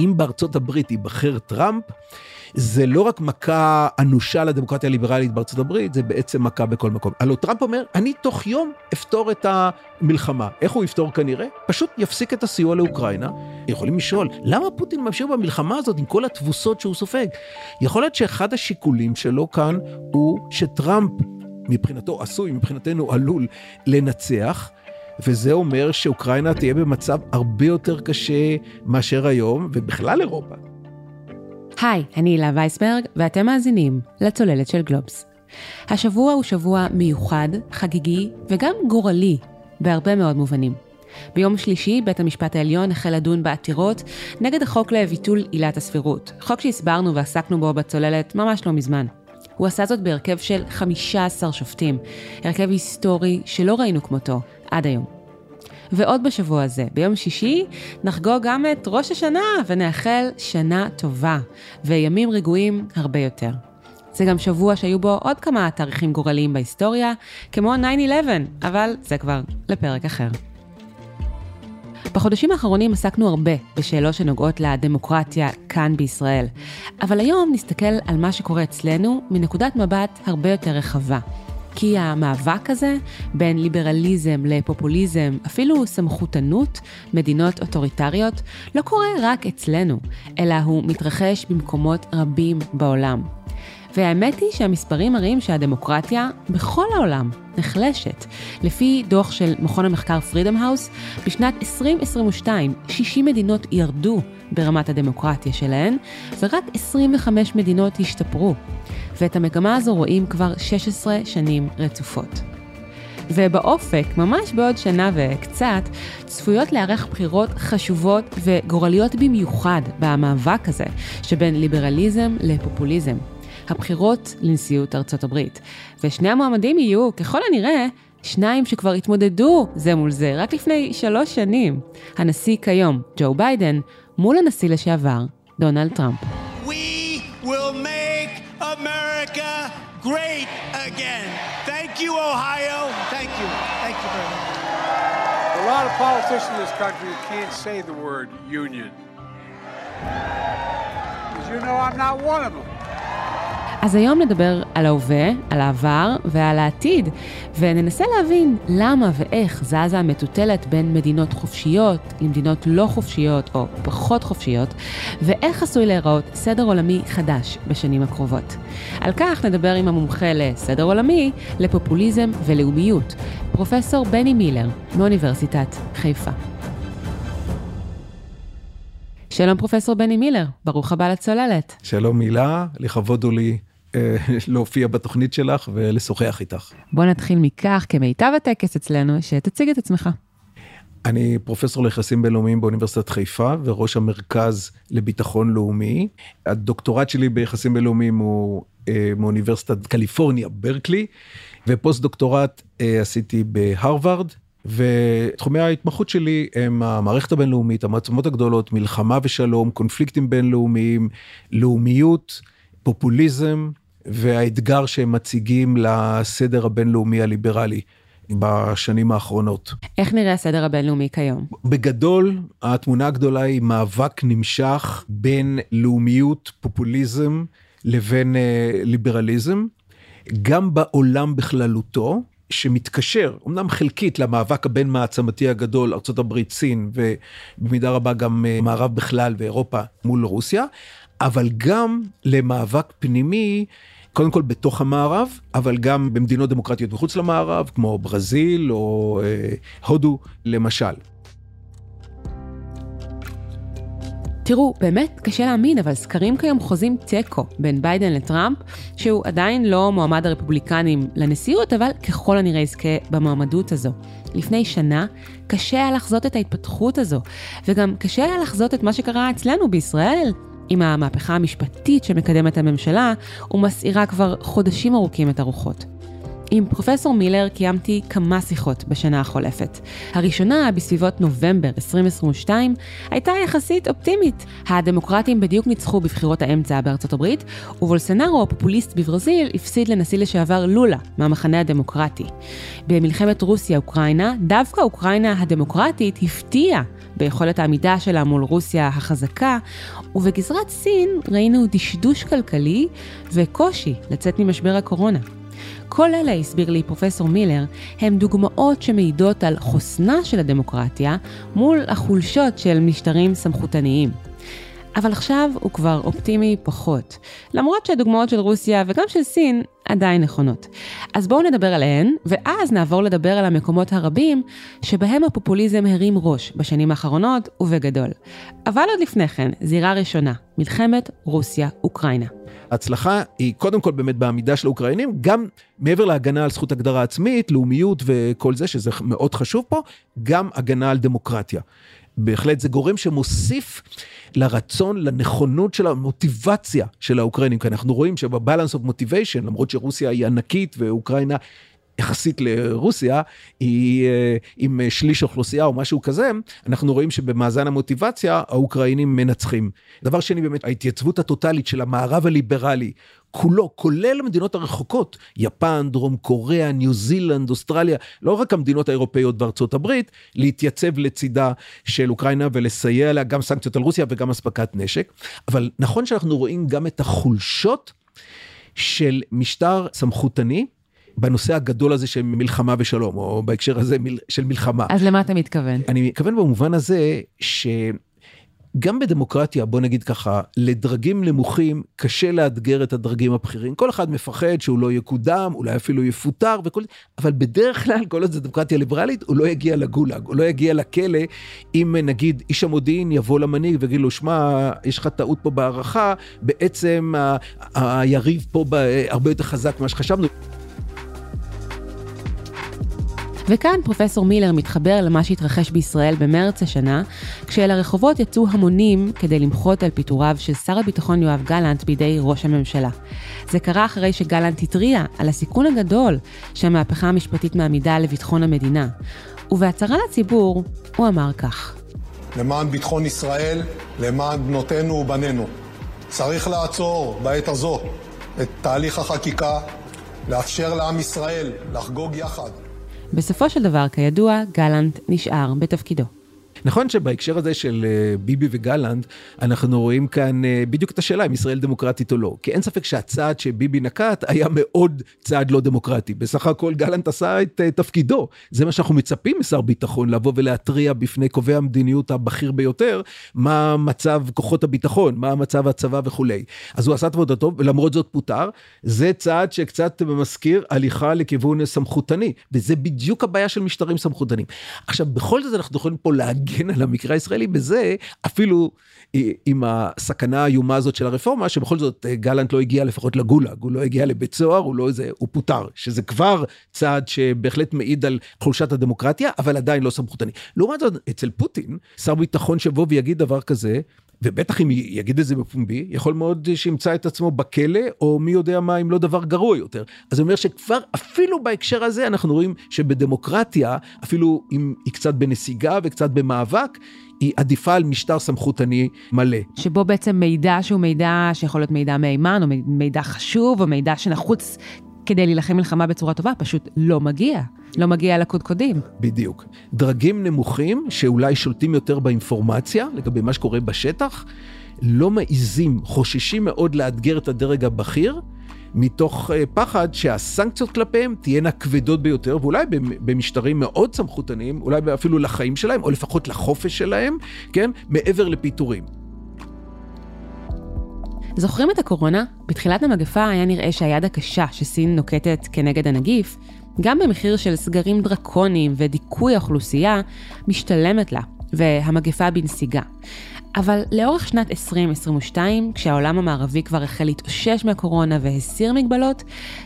אם בארצות הברית ייבחר טראמפ, זה לא רק מכה אנושה לדמוקרטיה הליברלית בארצות הברית, זה בעצם מכה בכל מקום. הלו טראמפ אומר, אני תוך יום אפתור את המלחמה. איך הוא יפתור כנראה? פשוט יפסיק את הסיוע לאוקראינה. יכולים לשאול, למה פוטין ממשיך במלחמה הזאת עם כל התבוסות שהוא סופג? יכול להיות שאחד השיקולים שלו כאן הוא שטראמפ, מבחינתו עשוי, מבחינתנו עלול לנצח. וזה אומר שאוקראינה תהיה במצב הרבה יותר קשה מאשר היום, ובכלל אירופה. היי, אני הילה וייסברג, ואתם מאזינים לצוללת של גלובס. השבוע הוא שבוע מיוחד, חגיגי וגם גורלי, בהרבה מאוד מובנים. ביום שלישי, בית המשפט העליון החל לדון בעתירות נגד החוק לביטול עילת הסבירות, חוק שהסברנו ועסקנו בו בצוללת ממש לא מזמן. הוא עשה זאת בהרכב של 15 שופטים, הרכב היסטורי שלא ראינו כמותו עד היום. ועוד בשבוע הזה, ביום שישי, נחגוג גם את ראש השנה ונאחל שנה טובה, וימים רגועים הרבה יותר. זה גם שבוע שהיו בו עוד כמה תאריכים גורליים בהיסטוריה, כמו 9-11, אבל זה כבר לפרק אחר. בחודשים האחרונים עסקנו הרבה בשאלות שנוגעות לדמוקרטיה כאן בישראל, אבל היום נסתכל על מה שקורה אצלנו מנקודת מבט הרבה יותר רחבה. כי המאבק הזה בין ליברליזם לפופוליזם, אפילו סמכותנות, מדינות אוטוריטריות, לא קורה רק אצלנו, אלא הוא מתרחש במקומות רבים בעולם. והאמת היא שהמספרים מראים שהדמוקרטיה בכל העולם נחלשת. לפי דוח של מכון המחקר פרידום האוס, בשנת 2022 60 מדינות ירדו ברמת הדמוקרטיה שלהן, ורק 25 מדינות השתפרו. ואת המגמה הזו רואים כבר 16 שנים רצופות. ובאופק, ממש בעוד שנה וקצת, צפויות להיערך בחירות חשובות וגורליות במיוחד במאבק הזה שבין ליברליזם לפופוליזם. הבחירות לנשיאות ארצות הברית. ושני המועמדים יהיו, ככל הנראה, שניים שכבר התמודדו זה מול זה רק לפני שלוש שנים. הנשיא כיום, ג'ו ביידן, מול הנשיא לשעבר, דונלד טראמפ. We great again. Thank you, Ohio. Thank you. Thank you very much. A lot of politicians in this country can't say the word union. As you know, I'm not one of them. אז היום נדבר על ההווה, על העבר ועל העתיד, וננסה להבין למה ואיך זזה המטוטלת בין מדינות חופשיות למדינות לא חופשיות או פחות חופשיות, ואיך עשוי להיראות סדר עולמי חדש בשנים הקרובות. על כך נדבר עם המומחה לסדר עולמי, לפופוליזם ולאומיות, פרופסור בני מילר מאוניברסיטת חיפה. שלום פרופסור בני מילר, ברוך הבא לצוללת. שלום מילה, לכבוד הוא לי להופיע בתוכנית שלך ולשוחח איתך. בוא נתחיל מכך, כמיטב הטקס אצלנו, שתציג את עצמך. אני פרופסור ליחסים בינלאומיים באוניברסיטת חיפה וראש המרכז לביטחון לאומי. הדוקטורט שלי ביחסים בינלאומיים הוא אה, מאוניברסיטת קליפורניה, ברקלי, ופוסט דוקטורט אה, עשיתי בהרווארד, ותחומי ההתמחות שלי הם המערכת הבינלאומית, המעצמות הגדולות, מלחמה ושלום, קונפליקטים בינלאומיים, לאומיות, פופוליזם, והאתגר שהם מציגים לסדר הבינלאומי הליברלי. בשנים האחרונות. איך נראה הסדר הבינלאומי כיום? בגדול, התמונה הגדולה היא מאבק נמשך בין לאומיות, פופוליזם, לבין אה, ליברליזם. גם בעולם בכללותו, שמתקשר, אמנם חלקית למאבק הבין מעצמתי הגדול, ארה"ב, סין, ובמידה רבה גם אה, מערב בכלל ואירופה מול רוסיה, אבל גם למאבק פנימי, קודם כל בתוך המערב, אבל גם במדינות דמוקרטיות מחוץ למערב, כמו ברזיל או אה, הודו למשל. תראו, באמת קשה להאמין, אבל סקרים כיום חוזים תיקו בין ביידן לטראמפ, שהוא עדיין לא מועמד הרפובליקנים לנשיאות, אבל ככל הנראה יזכה במועמדות הזו. לפני שנה קשה היה לחזות את ההתפתחות הזו, וגם קשה היה לחזות את מה שקרה אצלנו בישראל, עם המהפכה המשפטית שמקדמת הממשלה ומסעירה כבר חודשים ארוכים את הרוחות. עם פרופסור מילר קיימתי כמה שיחות בשנה החולפת. הראשונה, בסביבות נובמבר 2022, הייתה יחסית אופטימית. הדמוקרטים בדיוק ניצחו בבחירות האמצע בארצות הברית, ובולסנארו, הפופוליסט בברזיל, הפסיד לנשיא לשעבר לולה, מהמחנה הדמוקרטי. במלחמת רוסיה-אוקראינה, דווקא אוקראינה הדמוקרטית הפתיעה ביכולת העמידה שלה מול רוסיה החזקה, ובגזרת סין ראינו דשדוש כלכלי וקושי לצאת ממשבר הקורונה. כל אלה, הסביר לי פרופסור מילר, הם דוגמאות שמעידות על חוסנה של הדמוקרטיה מול החולשות של משטרים סמכותניים. אבל עכשיו הוא כבר אופטימי פחות, למרות שהדוגמאות של רוסיה וגם של סין עדיין נכונות. אז בואו נדבר עליהן, ואז נעבור לדבר על המקומות הרבים שבהם הפופוליזם הרים ראש בשנים האחרונות ובגדול. אבל עוד לפני כן, זירה ראשונה, מלחמת רוסיה-אוקראינה. ההצלחה היא קודם כל באמת בעמידה של האוקראינים, גם מעבר להגנה על זכות הגדרה עצמית, לאומיות וכל זה, שזה מאוד חשוב פה, גם הגנה על דמוקרטיה. בהחלט זה גורם שמוסיף לרצון, לנכונות של המוטיבציה של האוקראינים, כי אנחנו רואים שבבלנס אוף מוטיביישן, למרות שרוסיה היא ענקית ואוקראינה יחסית לרוסיה, היא אה, עם שליש אוכלוסייה או משהו כזה, אנחנו רואים שבמאזן המוטיבציה האוקראינים מנצחים. דבר שני, באמת, ההתייצבות הטוטלית של המערב הליברלי, כולו, כולל המדינות הרחוקות, יפן, דרום קוריאה, ניו זילנד, אוסטרליה, לא רק המדינות האירופאיות וארצות הברית, להתייצב לצידה של אוקראינה ולסייע לה גם סנקציות על רוסיה וגם אספקת נשק. אבל נכון שאנחנו רואים גם את החולשות של משטר סמכותני, בנושא הגדול הזה של מלחמה ושלום, או בהקשר הזה של מלחמה. אז למה אתה מתכוון? אני מתכוון במובן הזה ש... גם בדמוקרטיה, בוא נגיד ככה, לדרגים נמוכים קשה לאתגר את הדרגים הבכירים. כל אחד מפחד שהוא לא יקודם, אולי אפילו יפוטר וכל זה, אבל בדרך כלל, כל עוד זה דמוקרטיה ליברלית, הוא לא יגיע לגולאג, הוא לא יגיע לכלא, אם נגיד איש המודיעין יבוא למנהיג ויגיד לו, שמע, יש לך טעות פה בהערכה, בעצם היריב פה הרבה יותר חזק ממה שחשבנו. וכאן פרופסור מילר מתחבר למה שהתרחש בישראל במרץ השנה, כשאל הרחובות יצאו המונים כדי למחות על פיטוריו של שר הביטחון יואב גלנט בידי ראש הממשלה. זה קרה אחרי שגלנט התריע על הסיכון הגדול שהמהפכה המשפטית מעמידה לביטחון המדינה. ובהצהרה לציבור, הוא אמר כך: למען ביטחון ישראל, למען בנותינו ובנינו. צריך לעצור בעת הזו את תהליך החקיקה, לאפשר לעם ישראל לחגוג יחד בסופו של דבר, כידוע, גלנט נשאר בתפקידו. נכון שבהקשר הזה של אה, ביבי וגלנט, אנחנו רואים כאן אה, בדיוק את השאלה אם ישראל דמוקרטית או לא. כי אין ספק שהצעד שביבי נקט היה מאוד צעד לא דמוקרטי. בסך הכל גלנט עשה את אה, תפקידו. זה מה שאנחנו מצפים משר ביטחון, לבוא ולהתריע בפני קובעי המדיניות הבכיר ביותר, מה מצב כוחות הביטחון, מה מצב הצבא וכולי. אז הוא עשה את עבודתו, ולמרות זאת פוטר. זה צעד שקצת מזכיר הליכה לכיוון סמכותני, וזה בדיוק הבעיה של משטרים סמכותניים. עכשיו, בכל זאת אנחנו יכולים פה להגיד... להגן על המקרה הישראלי בזה, אפילו עם הסכנה האיומה הזאת של הרפורמה, שבכל זאת אה, גלנט לא הגיע לפחות לגולאג, הוא לא הגיע לבית סוהר, הוא לא איזה, הוא פוטר, שזה כבר צעד שבהחלט מעיד על חולשת הדמוקרטיה, אבל עדיין לא סמכותני. לעומת זאת, אצל פוטין, שר ביטחון שיבוא ויגיד דבר כזה, ובטח אם יגיד את זה בפומבי, יכול מאוד שימצא את עצמו בכלא, או מי יודע מה, אם לא דבר גרוע יותר. אז אני אומר שכבר, אפילו בהקשר הזה, אנחנו רואים שבדמוקרטיה, אפילו אם היא קצת בנסיגה וקצת במאבק, היא עדיפה על משטר סמכותני מלא. שבו בעצם מידע שהוא מידע שיכול להיות מידע מהימן, או מידע חשוב, או מידע שנחוץ כדי להילחם מלחמה בצורה טובה, פשוט לא מגיע. לא מגיע לקודקודים. בדיוק. דרגים נמוכים, שאולי שולטים יותר באינפורמציה לגבי מה שקורה בשטח, לא מעיזים, חוששים מאוד לאתגר את הדרג הבכיר, מתוך uh, פחד שהסנקציות כלפיהם תהיינה כבדות ביותר, ואולי במשטרים מאוד סמכותניים, אולי אפילו לחיים שלהם, או לפחות לחופש שלהם, כן? מעבר לפיטורים. זוכרים את הקורונה? בתחילת המגפה היה נראה שהיד הקשה שסין נוקטת כנגד הנגיף, גם במחיר של סגרים דרקוניים ודיכוי האוכלוסייה, משתלמת לה, והמגפה בנסיגה. אבל לאורך שנת 2022, כשהעולם המערבי כבר החל להתאושש מהקורונה והסיר מגבלות,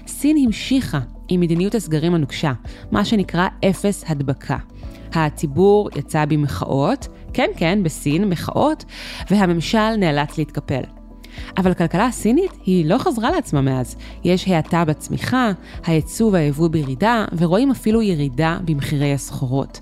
סין המשיכה עם מדיניות הסגרים הנוקשה, מה שנקרא אפס הדבקה. הציבור יצא במחאות, כן כן, בסין, מחאות, והממשל נאלץ להתקפל. אבל הכלכלה הסינית היא לא חזרה לעצמה מאז. יש האטה בצמיחה, הייצוא והיבוא בירידה, ורואים אפילו ירידה במחירי הסחורות.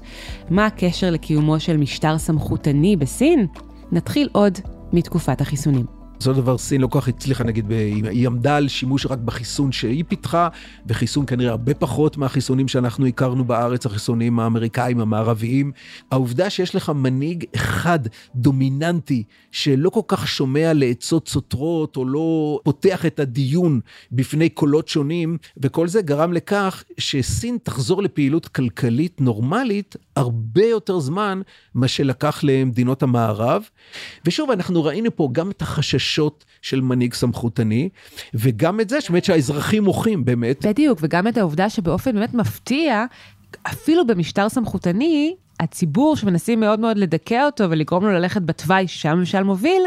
מה הקשר לקיומו של משטר סמכותני בסין? נתחיל עוד מתקופת החיסונים. בסופו של דבר סין לא כל כך הצליחה, נגיד, היא עמדה על שימוש רק בחיסון שהיא פיתחה, וחיסון כנראה הרבה פחות מהחיסונים שאנחנו הכרנו בארץ, החיסונים האמריקאים המערביים. העובדה שיש לך מנהיג אחד דומיננטי, שלא כל כך שומע לעצות סותרות, או לא פותח את הדיון בפני קולות שונים, וכל זה גרם לכך שסין תחזור לפעילות כלכלית נורמלית הרבה יותר זמן מה שלקח למדינות המערב. ושוב, אנחנו ראינו פה גם את החשש. חששות של מנהיג סמכותני, וגם את זה שבאמת שהאזרחים מוחים באמת. בדיוק, וגם את העובדה שבאופן באמת מפתיע, אפילו במשטר סמכותני, הציבור שמנסים מאוד מאוד לדכא אותו ולגרום לו ללכת בתוואי שהממשל מוביל,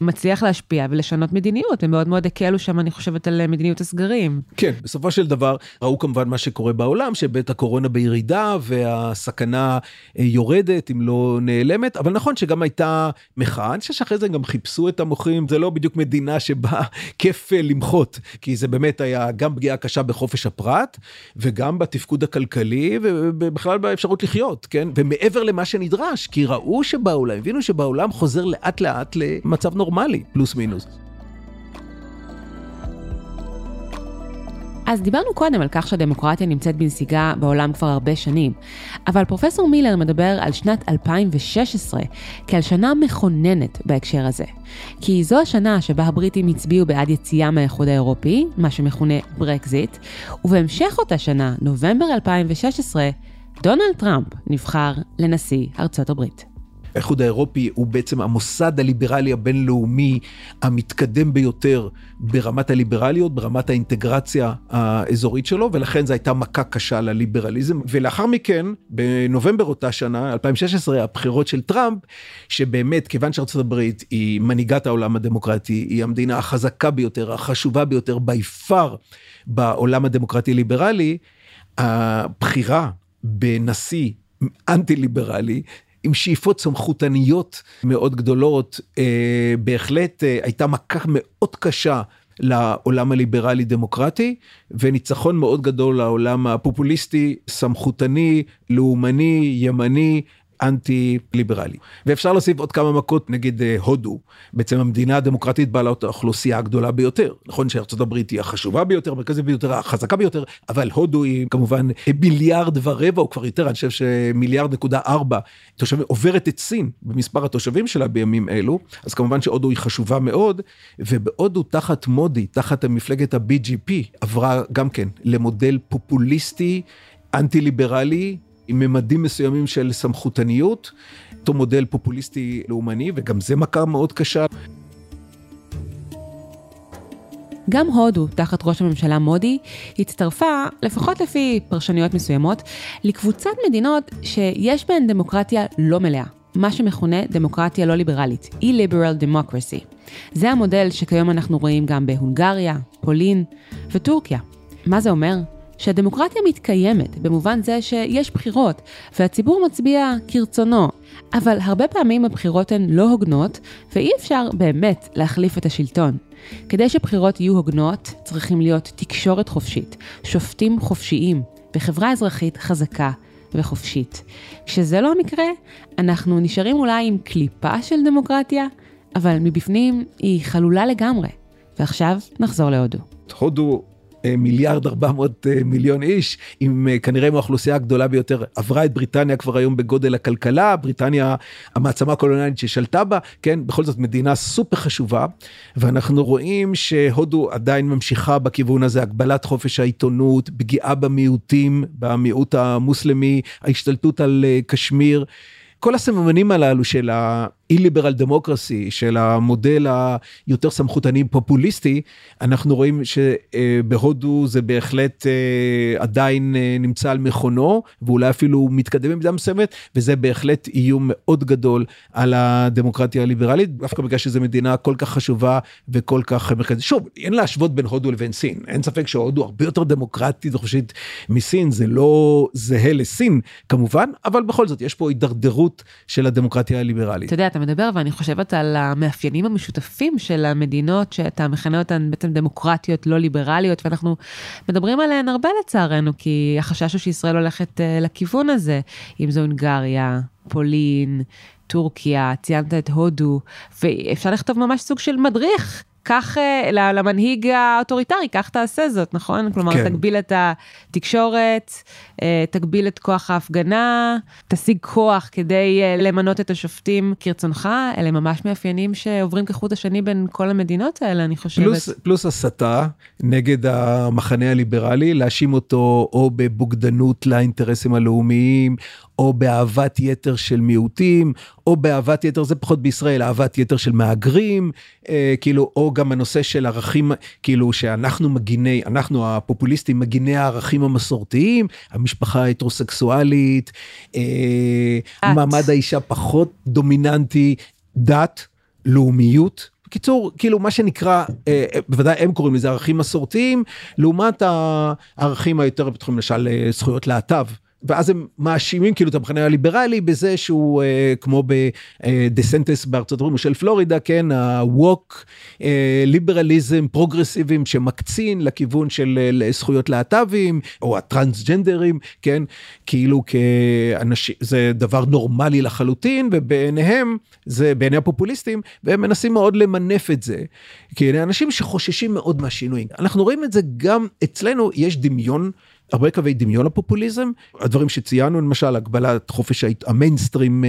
מצליח להשפיע ולשנות מדיניות, הם מאוד מאוד הקלו שם, אני חושבת, על מדיניות הסגרים. כן, בסופו של דבר ראו כמובן מה שקורה בעולם, שבית הקורונה בירידה והסכנה אה, יורדת, אם לא נעלמת, אבל נכון שגם הייתה מחאה, אני חושב שאחרי זה גם חיפשו את המוחים, זה לא בדיוק מדינה שבה כיף אה, למחות, כי זה באמת היה גם פגיעה קשה בחופש הפרט, וגם בתפקוד הכלכלי, ובכלל באפשרות לחיות, כן? מעבר למה שנדרש, כי ראו שבעולם, הבינו שבעולם חוזר לאט לאט למצב נורמלי, פלוס מינוס. אז דיברנו קודם על כך שהדמוקרטיה נמצאת בנסיגה בעולם כבר הרבה שנים, אבל פרופסור מילר מדבר על שנת 2016 כעל שנה מכוננת בהקשר הזה. כי זו השנה שבה הבריטים הצביעו בעד יציאה מהאיחוד האירופי, מה שמכונה ברקזיט, ובהמשך אותה שנה, נובמבר 2016, דונלד טראמפ נבחר לנשיא ארצות הברית. האיחוד האירופי הוא בעצם המוסד הליברלי הבינלאומי המתקדם ביותר ברמת הליברליות, ברמת האינטגרציה האזורית שלו, ולכן זו הייתה מכה קשה לליברליזם. ולאחר מכן, בנובמבר אותה שנה, 2016, הבחירות של טראמפ, שבאמת, כיוון שארצות הברית היא מנהיגת העולם הדמוקרטי, היא המדינה החזקה ביותר, החשובה ביותר, by far, בעולם הדמוקרטי-ליברלי, הבחירה בנשיא אנטי-ליברלי, עם שאיפות סמכותניות מאוד גדולות, אה, בהחלט אה, הייתה מכה מאוד קשה לעולם הליברלי דמוקרטי וניצחון מאוד גדול לעולם הפופוליסטי, סמכותני, לאומני, ימני, אנטי ליברלי. ואפשר להוסיף עוד כמה מכות נגד אה, הודו, בעצם המדינה הדמוקרטית בעלת האוכלוסייה הגדולה ביותר. נכון שארצות הברית היא החשובה ביותר, המרכזית ביותר, החזקה ביותר, אבל הודו היא כמובן מיליארד ורבע, או כבר יותר, אני חושב שמיליארד נקודה ארבע תושבים, עוברת את סין במספר התושבים שלה בימים אלו, אז כמובן שהודו היא חשובה מאוד, ובהודו תחת מודי, תחת מפלגת ה-BGP, עברה גם כן למודל פופוליסטי, אנטי ליברלי, עם ממדים מסוימים של סמכותניות, אותו מודל פופוליסטי לאומני, וגם זה מכה מאוד קשה. גם הודו, תחת ראש הממשלה מודי, הצטרפה, לפחות לפי פרשנויות מסוימות, לקבוצת מדינות שיש בהן דמוקרטיה לא מלאה, מה שמכונה דמוקרטיה לא ליברלית, E-Liberal Democracy. זה המודל שכיום אנחנו רואים גם בהונגריה, פולין וטורקיה. מה זה אומר? שהדמוקרטיה מתקיימת במובן זה שיש בחירות והציבור מצביע כרצונו, אבל הרבה פעמים הבחירות הן לא הוגנות ואי אפשר באמת להחליף את השלטון. כדי שבחירות יהיו הוגנות צריכים להיות תקשורת חופשית, שופטים חופשיים וחברה אזרחית חזקה וחופשית. כשזה לא המקרה, אנחנו נשארים אולי עם קליפה של דמוקרטיה, אבל מבפנים היא חלולה לגמרי. ועכשיו נחזור להודו. הודו מיליארד 400 אה, מיליון איש, עם אה, כנראה עם האוכלוסייה הגדולה ביותר, עברה את בריטניה כבר היום בגודל הכלכלה, בריטניה המעצמה הקולוניאלית ששלטה בה, כן, בכל זאת מדינה סופר חשובה, ואנחנו רואים שהודו עדיין ממשיכה בכיוון הזה, הגבלת חופש העיתונות, פגיעה במיעוטים, במיעוט המוסלמי, ההשתלטות על אה, קשמיר. כל הסממנים הללו של ה-illiberal democracy, של המודל היותר סמכותני פופוליסטי, אנחנו רואים שבהודו זה בהחלט אה, עדיין אה, נמצא על מכונו, ואולי אפילו מתקדם במידה מסוימת, וזה בהחלט איום מאוד גדול על הדמוקרטיה הליברלית, דווקא בגלל שזו מדינה כל כך חשובה וכל כך מרכזית. שוב, אין להשוות בין הודו לבין סין, אין ספק שהודו הרבה יותר דמוקרטית וחושית מסין, זה לא זהה לסין כמובן, אבל בכל זאת יש פה הידרדרות של הדמוקרטיה הליברלית. אתה יודע, אתה מדבר, ואני חושבת על המאפיינים המשותפים של המדינות שאתה מכנה אותן בעצם דמוקרטיות לא ליברליות, ואנחנו מדברים עליהן הרבה לצערנו, כי החשש הוא שישראל הולכת uh, לכיוון הזה, אם זו הונגריה, פולין, טורקיה, ציינת את הודו, ואפשר לכתוב ממש סוג של מדריך קח, אה, למנהיג האוטוריטרי, כך תעשה זאת, נכון? כלומר, כן. תגביל את התקשורת, אה, תגביל את כוח ההפגנה, תשיג כוח כדי אה, למנות את השופטים כרצונך, אלה ממש מאפיינים שעוברים כחוט השני בין כל המדינות האלה, אני חושבת. פלוס, פלוס הסתה נגד המחנה הליברלי, להאשים אותו או בבוגדנות לאינטרסים הלאומיים, או באהבת יתר של מיעוטים, או באהבת יתר, זה פחות בישראל, אהבת יתר של מהגרים, אה, כאילו, או גם הנושא של ערכים, כאילו, שאנחנו מגיני, אנחנו הפופוליסטים מגיני הערכים המסורתיים, המשפחה ההטרוסקסואלית, אה, מעמד האישה פחות דומיננטי, דת, לאומיות. בקיצור, כאילו מה שנקרא, אה, בוודאי הם קוראים לזה ערכים מסורתיים, לעומת הערכים היותר בתחום למשל אה, זכויות להט"ב. ואז הם מאשימים כאילו את המחנה הליברלי בזה שהוא אה, כמו בדסנטס בארצות הברית, של פלורידה, כן, הווק, אה, ליברליזם, פרוגרסיבים שמקצין לכיוון של אה, זכויות להט"בים, או הטרנסג'נדרים, כן, כאילו כאנשים, זה דבר נורמלי לחלוטין, ובעיניהם, זה בעיני הפופוליסטים, והם מנסים מאוד למנף את זה, כי אלה אנשים שחוששים מאוד מהשינויים. אנחנו רואים את זה גם אצלנו, יש דמיון. הרבה קווי דמיון לפופוליזם, הדברים שציינו למשל הגבלת חופש המיינסטרים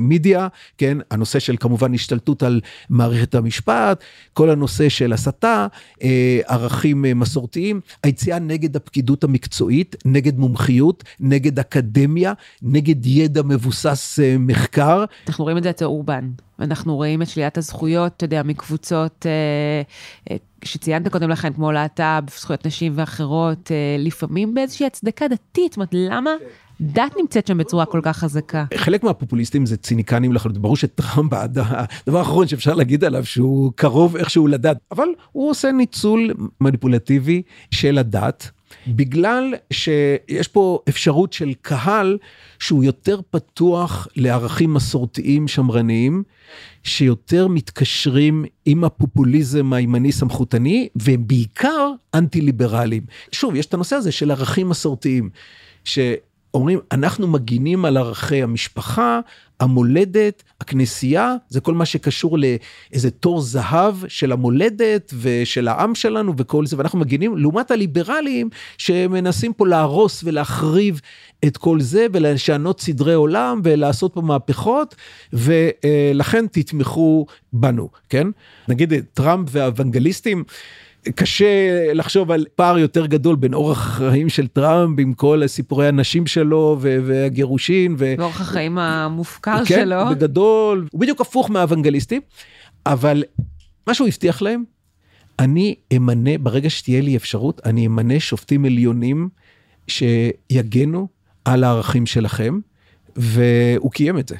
מידיה, כן, הנושא של כמובן השתלטות על מערכת המשפט, כל הנושא של הסתה, אה, ערכים אה, מסורתיים, היציאה נגד הפקידות המקצועית, נגד מומחיות, נגד אקדמיה, נגד ידע מבוסס אה, מחקר. אנחנו רואים את זה אצל אורבן. אנחנו רואים את שלילת הזכויות, אתה יודע, מקבוצות אה, אה, שציינת קודם לכן, כמו להט"ב, זכויות נשים ואחרות, אה, לפעמים באיזושהי הצדקה דתית, זאת אומרת, למה? דת נמצאת שם בצורה כל כך חזקה. חלק מהפופוליסטים זה ציניקנים לחלוטין, ברור שטראמפ, הדבר האחרון שאפשר להגיד עליו שהוא קרוב איכשהו לדת, אבל הוא עושה ניצול מניפולטיבי של הדת. בגלל שיש פה אפשרות של קהל שהוא יותר פתוח לערכים מסורתיים שמרניים, שיותר מתקשרים עם הפופוליזם הימני סמכותני, והם בעיקר אנטי ליברליים. שוב, יש את הנושא הזה של ערכים מסורתיים, ש... אומרים, אנחנו מגינים על ערכי המשפחה, המולדת, הכנסייה, זה כל מה שקשור לאיזה תור זהב של המולדת ושל העם שלנו וכל זה, ואנחנו מגינים, לעומת הליברלים שמנסים פה להרוס ולהחריב את כל זה ולשנות סדרי עולם ולעשות פה מהפכות, ולכן תתמכו בנו, כן? נגיד טראמפ והאוונגליסטים, קשה לחשוב על פער יותר גדול בין אורח החיים של טראמפ עם כל הסיפורי הנשים שלו והגירושין. ו... ואורח החיים המופקר כן, שלו. כן, בגדול, הוא בדיוק הפוך מהאוונגליסטים, אבל מה שהוא הבטיח להם, אני אמנה, ברגע שתהיה לי אפשרות, אני אמנה שופטים עליונים שיגנו על הערכים שלכם, והוא קיים את זה.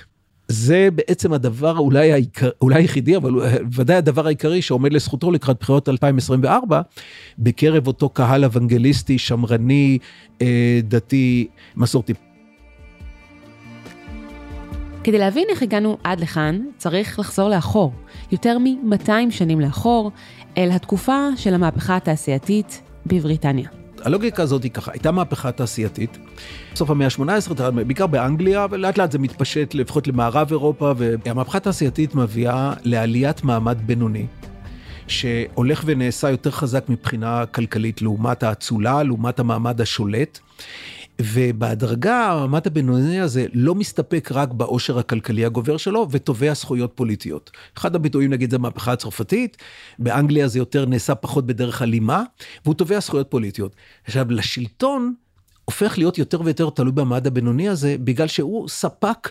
זה בעצם הדבר אולי העיקר, אולי היחידי, אבל ודאי הדבר העיקרי שעומד לזכותו לקראת בחירות 2024, בקרב אותו קהל אוונגליסטי, שמרני, אה, דתי, מסורתי. כדי להבין איך הגענו עד לכאן, צריך לחזור לאחור, יותר מ-200 שנים לאחור, אל התקופה של המהפכה התעשייתית בבריטניה. הלוגיקה הזאת היא ככה, הייתה מהפכה תעשייתית, בסוף המאה ה-18, בעיקר באנגליה, ולאט לאט זה מתפשט לפחות למערב אירופה, והמהפכה התעשייתית מביאה לעליית מעמד בינוני. שהולך ונעשה יותר חזק מבחינה כלכלית לעומת האצולה, לעומת המעמד השולט. ובהדרגה המעמד הבינוני הזה לא מסתפק רק בעושר הכלכלי הגובר שלו ותובע זכויות פוליטיות. אחד הביטויים נגיד זה המהפכה הצרפתית, באנגליה זה יותר נעשה פחות בדרך אלימה, והוא תובע זכויות פוליטיות. עכשיו לשלטון הופך להיות יותר ויותר תלוי במעמד הבינוני הזה, בגלל שהוא ספק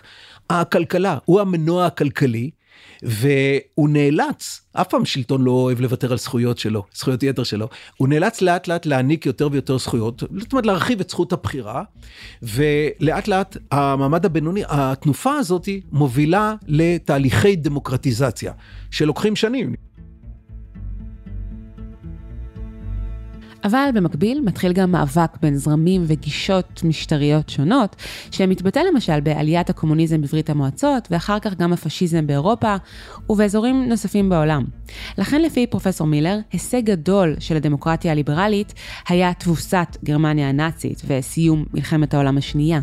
הכלכלה, הוא המנוע הכלכלי. והוא נאלץ, אף פעם שלטון לא אוהב לוותר על זכויות שלו, זכויות יתר שלו, הוא נאלץ לאט לאט להעניק יותר ויותר זכויות, זאת אומרת להרחיב את זכות הבחירה, ולאט לאט המעמד הבינוני, התנופה הזאת מובילה לתהליכי דמוקרטיזציה, שלוקחים שנים. אבל במקביל מתחיל גם מאבק בין זרמים וגישות משטריות שונות, שמתבטא למשל בעליית הקומוניזם בברית המועצות, ואחר כך גם הפשיזם באירופה ובאזורים נוספים בעולם. לכן לפי פרופסור מילר, הישג גדול של הדמוקרטיה הליברלית היה תבוסת גרמניה הנאצית וסיום מלחמת העולם השנייה.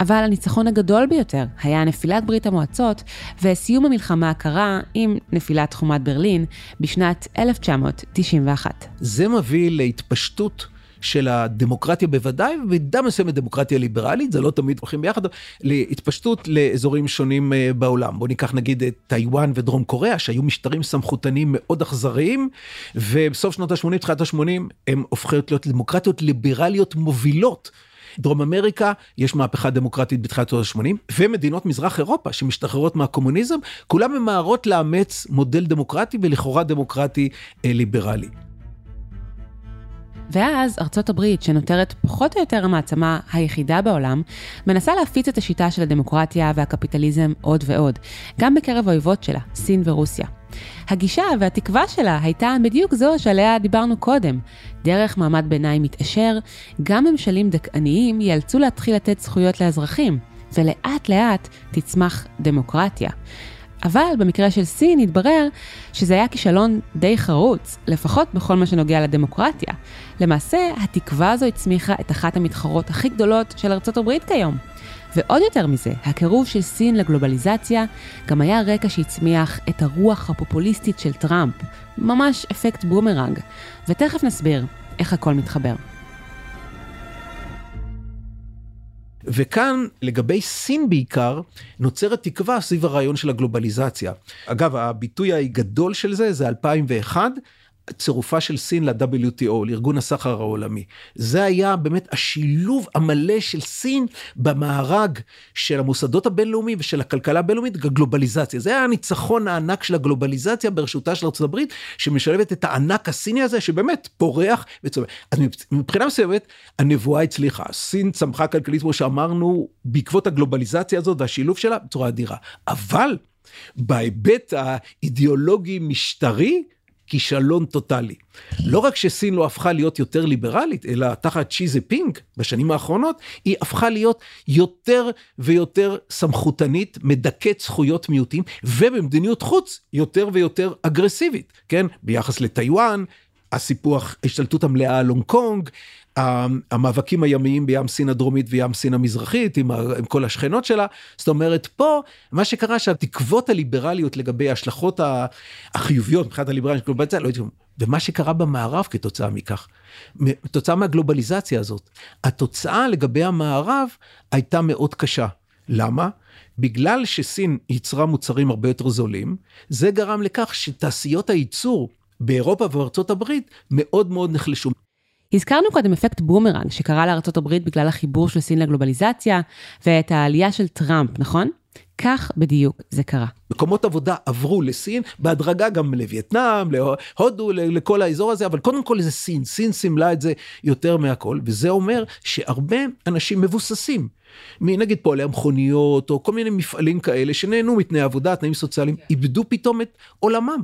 אבל הניצחון הגדול ביותר היה נפילת ברית המועצות וסיום המלחמה הקרה עם נפילת חומת ברלין בשנת 1991. זה מביא להתפשטות של הדמוקרטיה בוודאי, ובמידה מסוימת דמוקרטיה ליברלית, זה לא תמיד הולכים ביחד, להתפשטות לאזורים שונים אה, בעולם. בואו ניקח נגיד את טיוואן ודרום קוריאה, שהיו משטרים סמכותניים מאוד אכזריים, ובסוף שנות ה-80, תחילת ה-80, הם הופכים להיות דמוקרטיות ליברליות מובילות. דרום אמריקה, יש מהפכה דמוקרטית בתחילת שנות ה-80, ומדינות מזרח אירופה שמשתחררות מהקומוניזם, כולם ממהרות לאמץ מודל דמוקרטי ולכאורה דמוקרטי אה, ליברלי. ואז ארצות הברית, שנותרת פחות או יותר המעצמה היחידה בעולם, מנסה להפיץ את השיטה של הדמוקרטיה והקפיטליזם עוד ועוד, גם בקרב האויבות שלה, סין ורוסיה. הגישה והתקווה שלה הייתה בדיוק זו שעליה דיברנו קודם. דרך מעמד ביניים מתעשר, גם ממשלים דכאניים ייאלצו להתחיל לתת זכויות לאזרחים, ולאט לאט תצמח דמוקרטיה. אבל במקרה של סין התברר שזה היה כישלון די חרוץ, לפחות בכל מה שנוגע לדמוקרטיה. למעשה, התקווה הזו הצמיחה את אחת המתחרות הכי גדולות של ארצות הברית כיום. ועוד יותר מזה, הקירוב של סין לגלובליזציה גם היה רקע שהצמיח את הרוח הפופוליסטית של טראמפ, ממש אפקט בומרנג, ותכף נסביר איך הכל מתחבר. וכאן לגבי סין בעיקר נוצרת תקווה סביב הרעיון של הגלובליזציה. אגב הביטוי הגדול של זה זה 2001 צירופה של סין ל-WTO, לארגון הסחר העולמי. זה היה באמת השילוב המלא של סין במארג של המוסדות הבינלאומיים ושל הכלכלה הבינלאומית, הגלובליזציה. זה היה הניצחון הענק של הגלובליזציה בראשותה של ארה"ב, שמשלבת את הענק הסיני הזה, שבאמת פורח וצומח. אז מבחינה מסוימת, הנבואה הצליחה. סין צמחה כלכלית, כמו שאמרנו, בעקבות הגלובליזציה הזאת והשילוב שלה בצורה אדירה. אבל בהיבט האידיאולוגי-משטרי, כישלון טוטאלי. לא רק שסין לא הפכה להיות יותר ליברלית, אלא תחת צ'יזי פינק בשנים האחרונות, היא הפכה להיות יותר ויותר סמכותנית, מדכאת זכויות מיעוטים, ובמדיניות חוץ יותר ויותר אגרסיבית, כן? ביחס לטיוואן, הסיפוח, ההשתלטות המלאה על הונג קונג, המאבקים הימיים בים סין הדרומית וים סין המזרחית עם, עם כל השכנות שלה. זאת אומרת פה מה שקרה שהתקוות הליברליות לגבי ההשלכות החיוביות מבחינת הליברליות לא הייתי ומה שקרה במערב כתוצאה מכך, כתוצאה מהגלובליזציה הזאת, התוצאה לגבי המערב הייתה מאוד קשה. למה? בגלל שסין ייצרה מוצרים הרבה יותר זולים, זה גרם לכך שתעשיות הייצור באירופה ובארצות הברית מאוד מאוד נחלשו. הזכרנו קודם אפקט בומרנג שקרה הברית בגלל החיבור של סין לגלובליזציה ואת העלייה של טראמפ, נכון? כך בדיוק זה קרה. מקומות עבודה עברו לסין, בהדרגה גם לווייטנאם, להודו, לכל האזור הזה, אבל קודם כל זה סין, סין סימלה את זה יותר מהכל, וזה אומר שהרבה אנשים מבוססים, נגיד פועלי המכוניות, או כל מיני מפעלים כאלה שנהנו מתנאי עבודה, תנאים סוציאליים, איבדו פתאום את עולמם.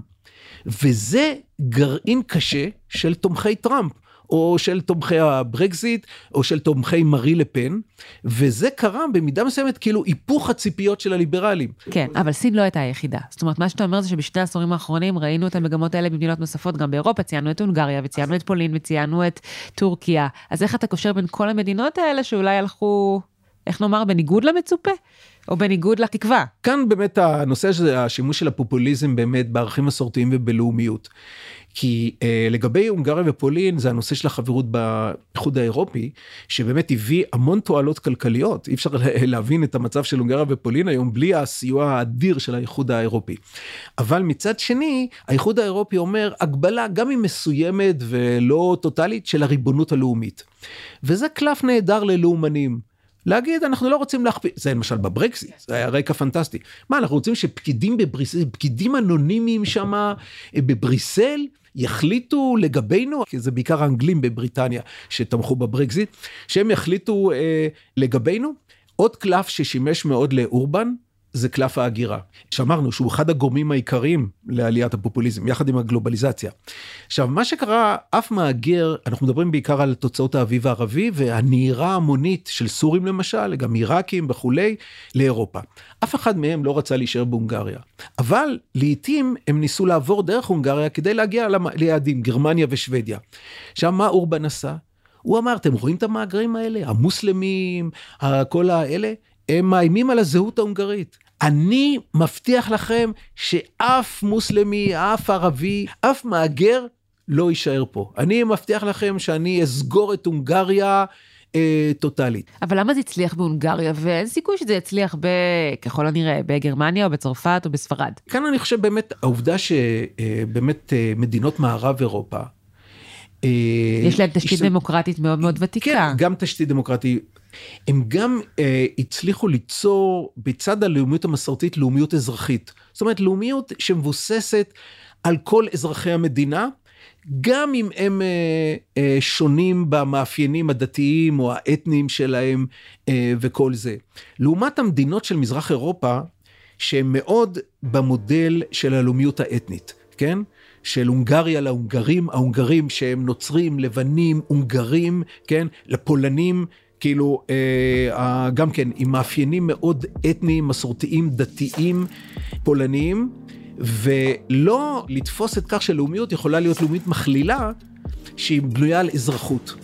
וזה גרעין קשה של תומכי טראמפ. או של תומכי הברקזיט, או של תומכי מארי לפן, וזה קרה במידה מסוימת כאילו היפוך הציפיות של הליברלים. כן, אבל סין לא הייתה היחידה. זאת אומרת, מה שאתה אומר זה שבשני העשורים האחרונים ראינו את המגמות האלה במדינות נוספות, גם באירופה, ציינו את הונגריה, וציינו את פולין, וציינו את טורקיה. אז איך אתה קושר בין כל המדינות האלה שאולי הלכו, איך נאמר, בניגוד למצופה? או בניגוד לתקווה. כאן באמת הנושא של השימוש של הפופוליזם באמת בערכים מסורתיים ובלאומיות. כי אה, לגבי הונגריה ופולין זה הנושא של החברות באיחוד האירופי שבאמת הביא המון תועלות כלכליות אי אפשר להבין את המצב של הונגריה ופולין היום בלי הסיוע האדיר של האיחוד האירופי. אבל מצד שני האיחוד האירופי אומר הגבלה גם אם מסוימת ולא טוטאלית של הריבונות הלאומית. וזה קלף נהדר ללאומנים. להגיד אנחנו לא רוצים להכפיל זה למשל בברקסיט זה היה רקע פנטסטי מה אנחנו רוצים שפקידים בבריסל פקידים אנונימיים שמה אה, בבריסל יחליטו לגבינו כי זה בעיקר האנגלים בבריטניה שתמכו בברקזיט שהם יחליטו אה, לגבינו. עוד קלף ששימש מאוד לאורבן זה קלף ההגירה, שאמרנו שהוא אחד הגורמים העיקריים לעליית הפופוליזם, יחד עם הגלובליזציה. עכשיו, מה שקרה, אף מהגר, אנחנו מדברים בעיקר על תוצאות האביב הערבי והנהירה ההמונית של סורים למשל, גם עיראקים וכולי, לאירופה. אף אחד מהם לא רצה להישאר בהונגריה, אבל לעתים הם ניסו לעבור דרך הונגריה כדי להגיע ליעדים, גרמניה ושוודיה. עכשיו, מה אורבן עשה? הוא אמר, אתם רואים את המהגרים האלה? המוסלמים, כל האלה? הם מאיימים על הזהות ההונגרית. אני מבטיח לכם שאף מוסלמי, אף ערבי, אף מהגר לא יישאר פה. אני מבטיח לכם שאני אסגור את הונגריה אה, טוטאלית. אבל למה זה הצליח בהונגריה ואין סיכוי שזה יצליח ב... ככל הנראה בגרמניה או בצרפת או בספרד? כאן אני חושב באמת העובדה שבאמת אה, מדינות מערב אירופה אה, יש להם תשתית יש... דמוקרטית מאוד מאוד ותיקה. כן, גם תשתית דמוקרטית. הם גם אה, הצליחו ליצור בצד הלאומיות המסורתית לאומיות אזרחית. זאת אומרת, לאומיות שמבוססת על כל אזרחי המדינה, גם אם הם אה, אה, שונים במאפיינים הדתיים או האתניים שלהם אה, וכל זה. לעומת המדינות של מזרח אירופה, שהן מאוד במודל של הלאומיות האתנית, כן? של הונגריה להונגרים, ההונגרים שהם נוצרים, לבנים, הונגרים, כן? לפולנים, כאילו, אה, גם כן, עם מאפיינים מאוד אתניים, מסורתיים, דתיים, פולניים, ולא לתפוס את כך שלאומיות יכולה להיות לאומית מכלילה, שהיא בנויה על אזרחות.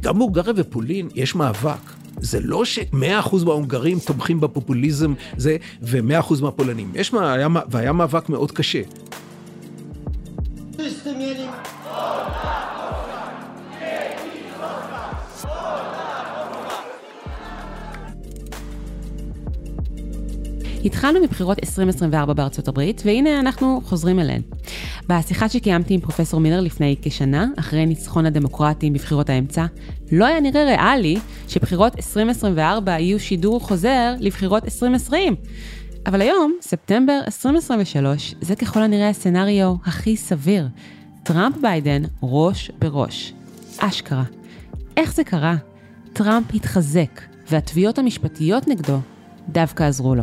גם בהונגריה ופולין יש מאבק. זה לא ש-100% מההונגרים תומכים בפופוליזם זה, ו-100% מהפולנים. יש, והיה, והיה מאבק מאוד קשה. התחלנו מבחירות 2024 בארצות הברית, והנה אנחנו חוזרים אליהן. בשיחה שקיימתי עם פרופסור מילר לפני כשנה, אחרי ניצחון הדמוקרטים בבחירות האמצע, לא היה נראה ריאלי שבחירות 2024 יהיו שידור חוזר לבחירות 2020. אבל היום, ספטמבר 2023, זה ככל הנראה הסצנריו הכי סביר. טראמפ ביידן ראש בראש. אשכרה. איך זה קרה? טראמפ התחזק, והתביעות המשפטיות נגדו דווקא עזרו לו.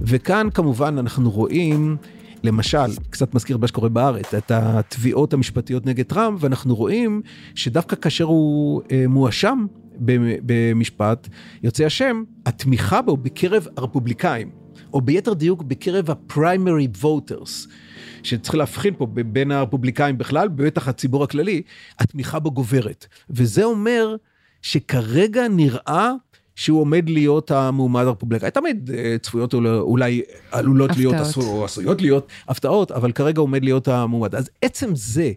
וכאן כמובן אנחנו רואים, למשל, קצת מזכיר מה שקורה בארץ, את התביעות המשפטיות נגד טראמפ, ואנחנו רואים שדווקא כאשר הוא אה, מואשם במשפט, יוצא השם, התמיכה בו בקרב הרפובליקאים, או ביתר דיוק בקרב ה-primary voters, שצריך להבחין פה בין הרפובליקאים בכלל, בטח הציבור הכללי, התמיכה בו גוברת. וזה אומר שכרגע נראה שהוא עומד להיות המועמד הרפובליקאי. תמיד אה, צפויות אולי עלולות הפתעות. להיות, או עשויות להיות הפתעות, אבל כרגע עומד להיות המועמד. אז עצם זה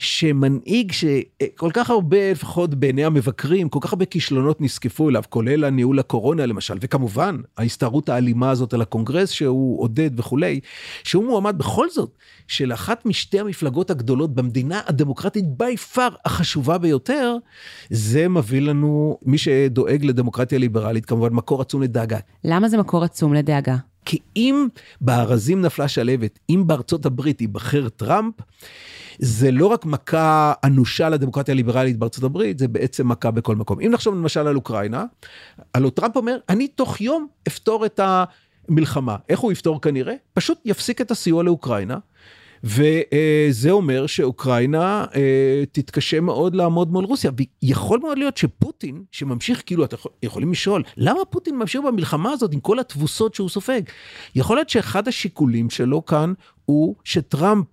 שמנהיג שכל כך הרבה, לפחות בעיני המבקרים, כל כך הרבה כישלונות נזקפו אליו, כולל הניהול הקורונה למשל, וכמובן ההסתערות האלימה הזאת על הקונגרס שהוא עודד וכולי, שהוא מועמד בכל זאת של אחת משתי המפלגות הגדולות במדינה הדמוקרטית בי פאר החשובה ביותר, זה מביא לנו, מי שדואג לדמוקרטיה ליברלית, כמובן מקור עצום לדאגה. למה זה מקור עצום לדאגה? כי אם בארזים נפלה שלהבת, אם בארצות הברית ייבחר טראמפ, זה לא רק מכה אנושה לדמוקרטיה הליברלית בארצות הברית, זה בעצם מכה בכל מקום. אם נחשוב למשל על אוקראינה, הלוא טראמפ אומר, אני תוך יום אפתור את המלחמה. איך הוא יפתור כנראה? פשוט יפסיק את הסיוע לאוקראינה. וזה אומר שאוקראינה אה, תתקשה מאוד לעמוד מול רוסיה. ויכול מאוד להיות שפוטין, שממשיך, כאילו, אתם יכולים לשאול, למה פוטין ממשיך במלחמה הזאת עם כל התבוסות שהוא סופג? יכול להיות שאחד השיקולים שלו כאן הוא שטראמפ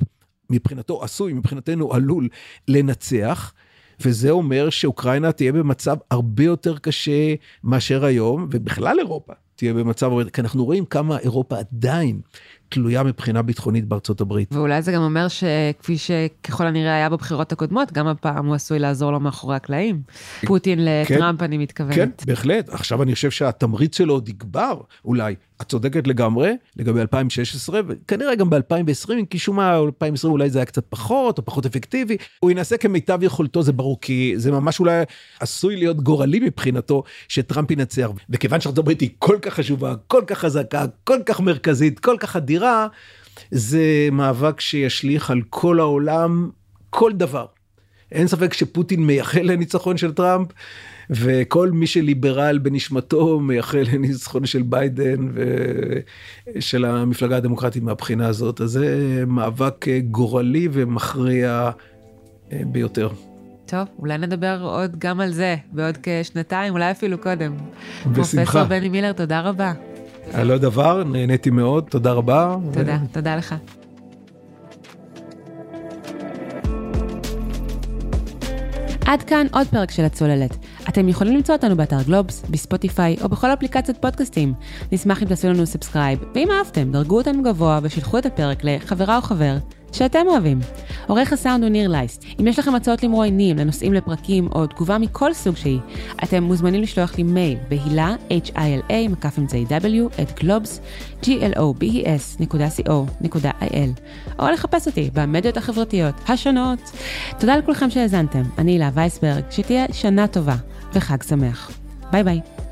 מבחינתו עשוי, מבחינתנו עלול לנצח. וזה אומר שאוקראינה תהיה במצב הרבה יותר קשה מאשר היום, ובכלל אירופה תהיה במצב, כי אנחנו רואים כמה אירופה עדיין תלויה מבחינה ביטחונית בארצות הברית. ואולי זה גם אומר שכפי שככל הנראה היה בבחירות הקודמות, גם הפעם הוא עשוי לעזור לו מאחורי הקלעים. פוטין כן, לטראמפ, אני מתכוונת. כן, בהחלט. עכשיו אני חושב שהתמריץ שלו עוד יגבר, אולי. את צודקת לגמרי, לגבי 2016, וכנראה גם ב-2020, כי שום מה, 2020 אולי זה היה קצת פחות, או פחות אפקטיבי. הוא ינסה כמיטב יכולתו, זה ברור, כי זה ממש אולי עשוי להיות גורלי מבחינתו, שטראמפ ינצח. וכיוון שארצות הברית היא כל כך חשובה, כל כך חזקה, כל כך מרכזית, כל כך אדירה, זה מאבק שישליך על כל העולם, כל דבר. אין ספק שפוטין מייחל לניצחון של טראמפ, וכל מי שליברל בנשמתו מייחל לניצחון של ביידן ושל המפלגה הדמוקרטית מהבחינה הזאת. אז זה מאבק גורלי ומכריע ביותר. טוב, אולי נדבר עוד גם על זה בעוד כשנתיים, אולי אפילו קודם. בשמחה. פרופסור בני מילר, תודה רבה. על לא דבר, נהניתי מאוד, תודה רבה. תודה, ו... תודה לך. עד כאן עוד פרק של הצוללת. אתם יכולים למצוא אותנו באתר גלובס, בספוטיפיי או בכל אפליקציות פודקאסטים. נשמח אם תעשו לנו subscribe, ואם אהבתם, דרגו אותנו גבוה ושילחו את הפרק לחברה או חבר שאתם אוהבים. עורך הסאונד הוא ניר לייסט. אם יש לכם הצעות למרואיינים, לנושאים לפרקים או תגובה מכל סוג שהיא, אתם מוזמנים לשלוח לי מייל בהילה, h-i-l-a, מקף אמצעי w, at גלובס, g-l-o-b-e-s.co.il, או לחפש אותי במדיות החברתיות השונות. תודה לכולכם שהאזנתם, אני הילה וייסברג, שתהיה שנה טובה וחג שמח. ביי ביי.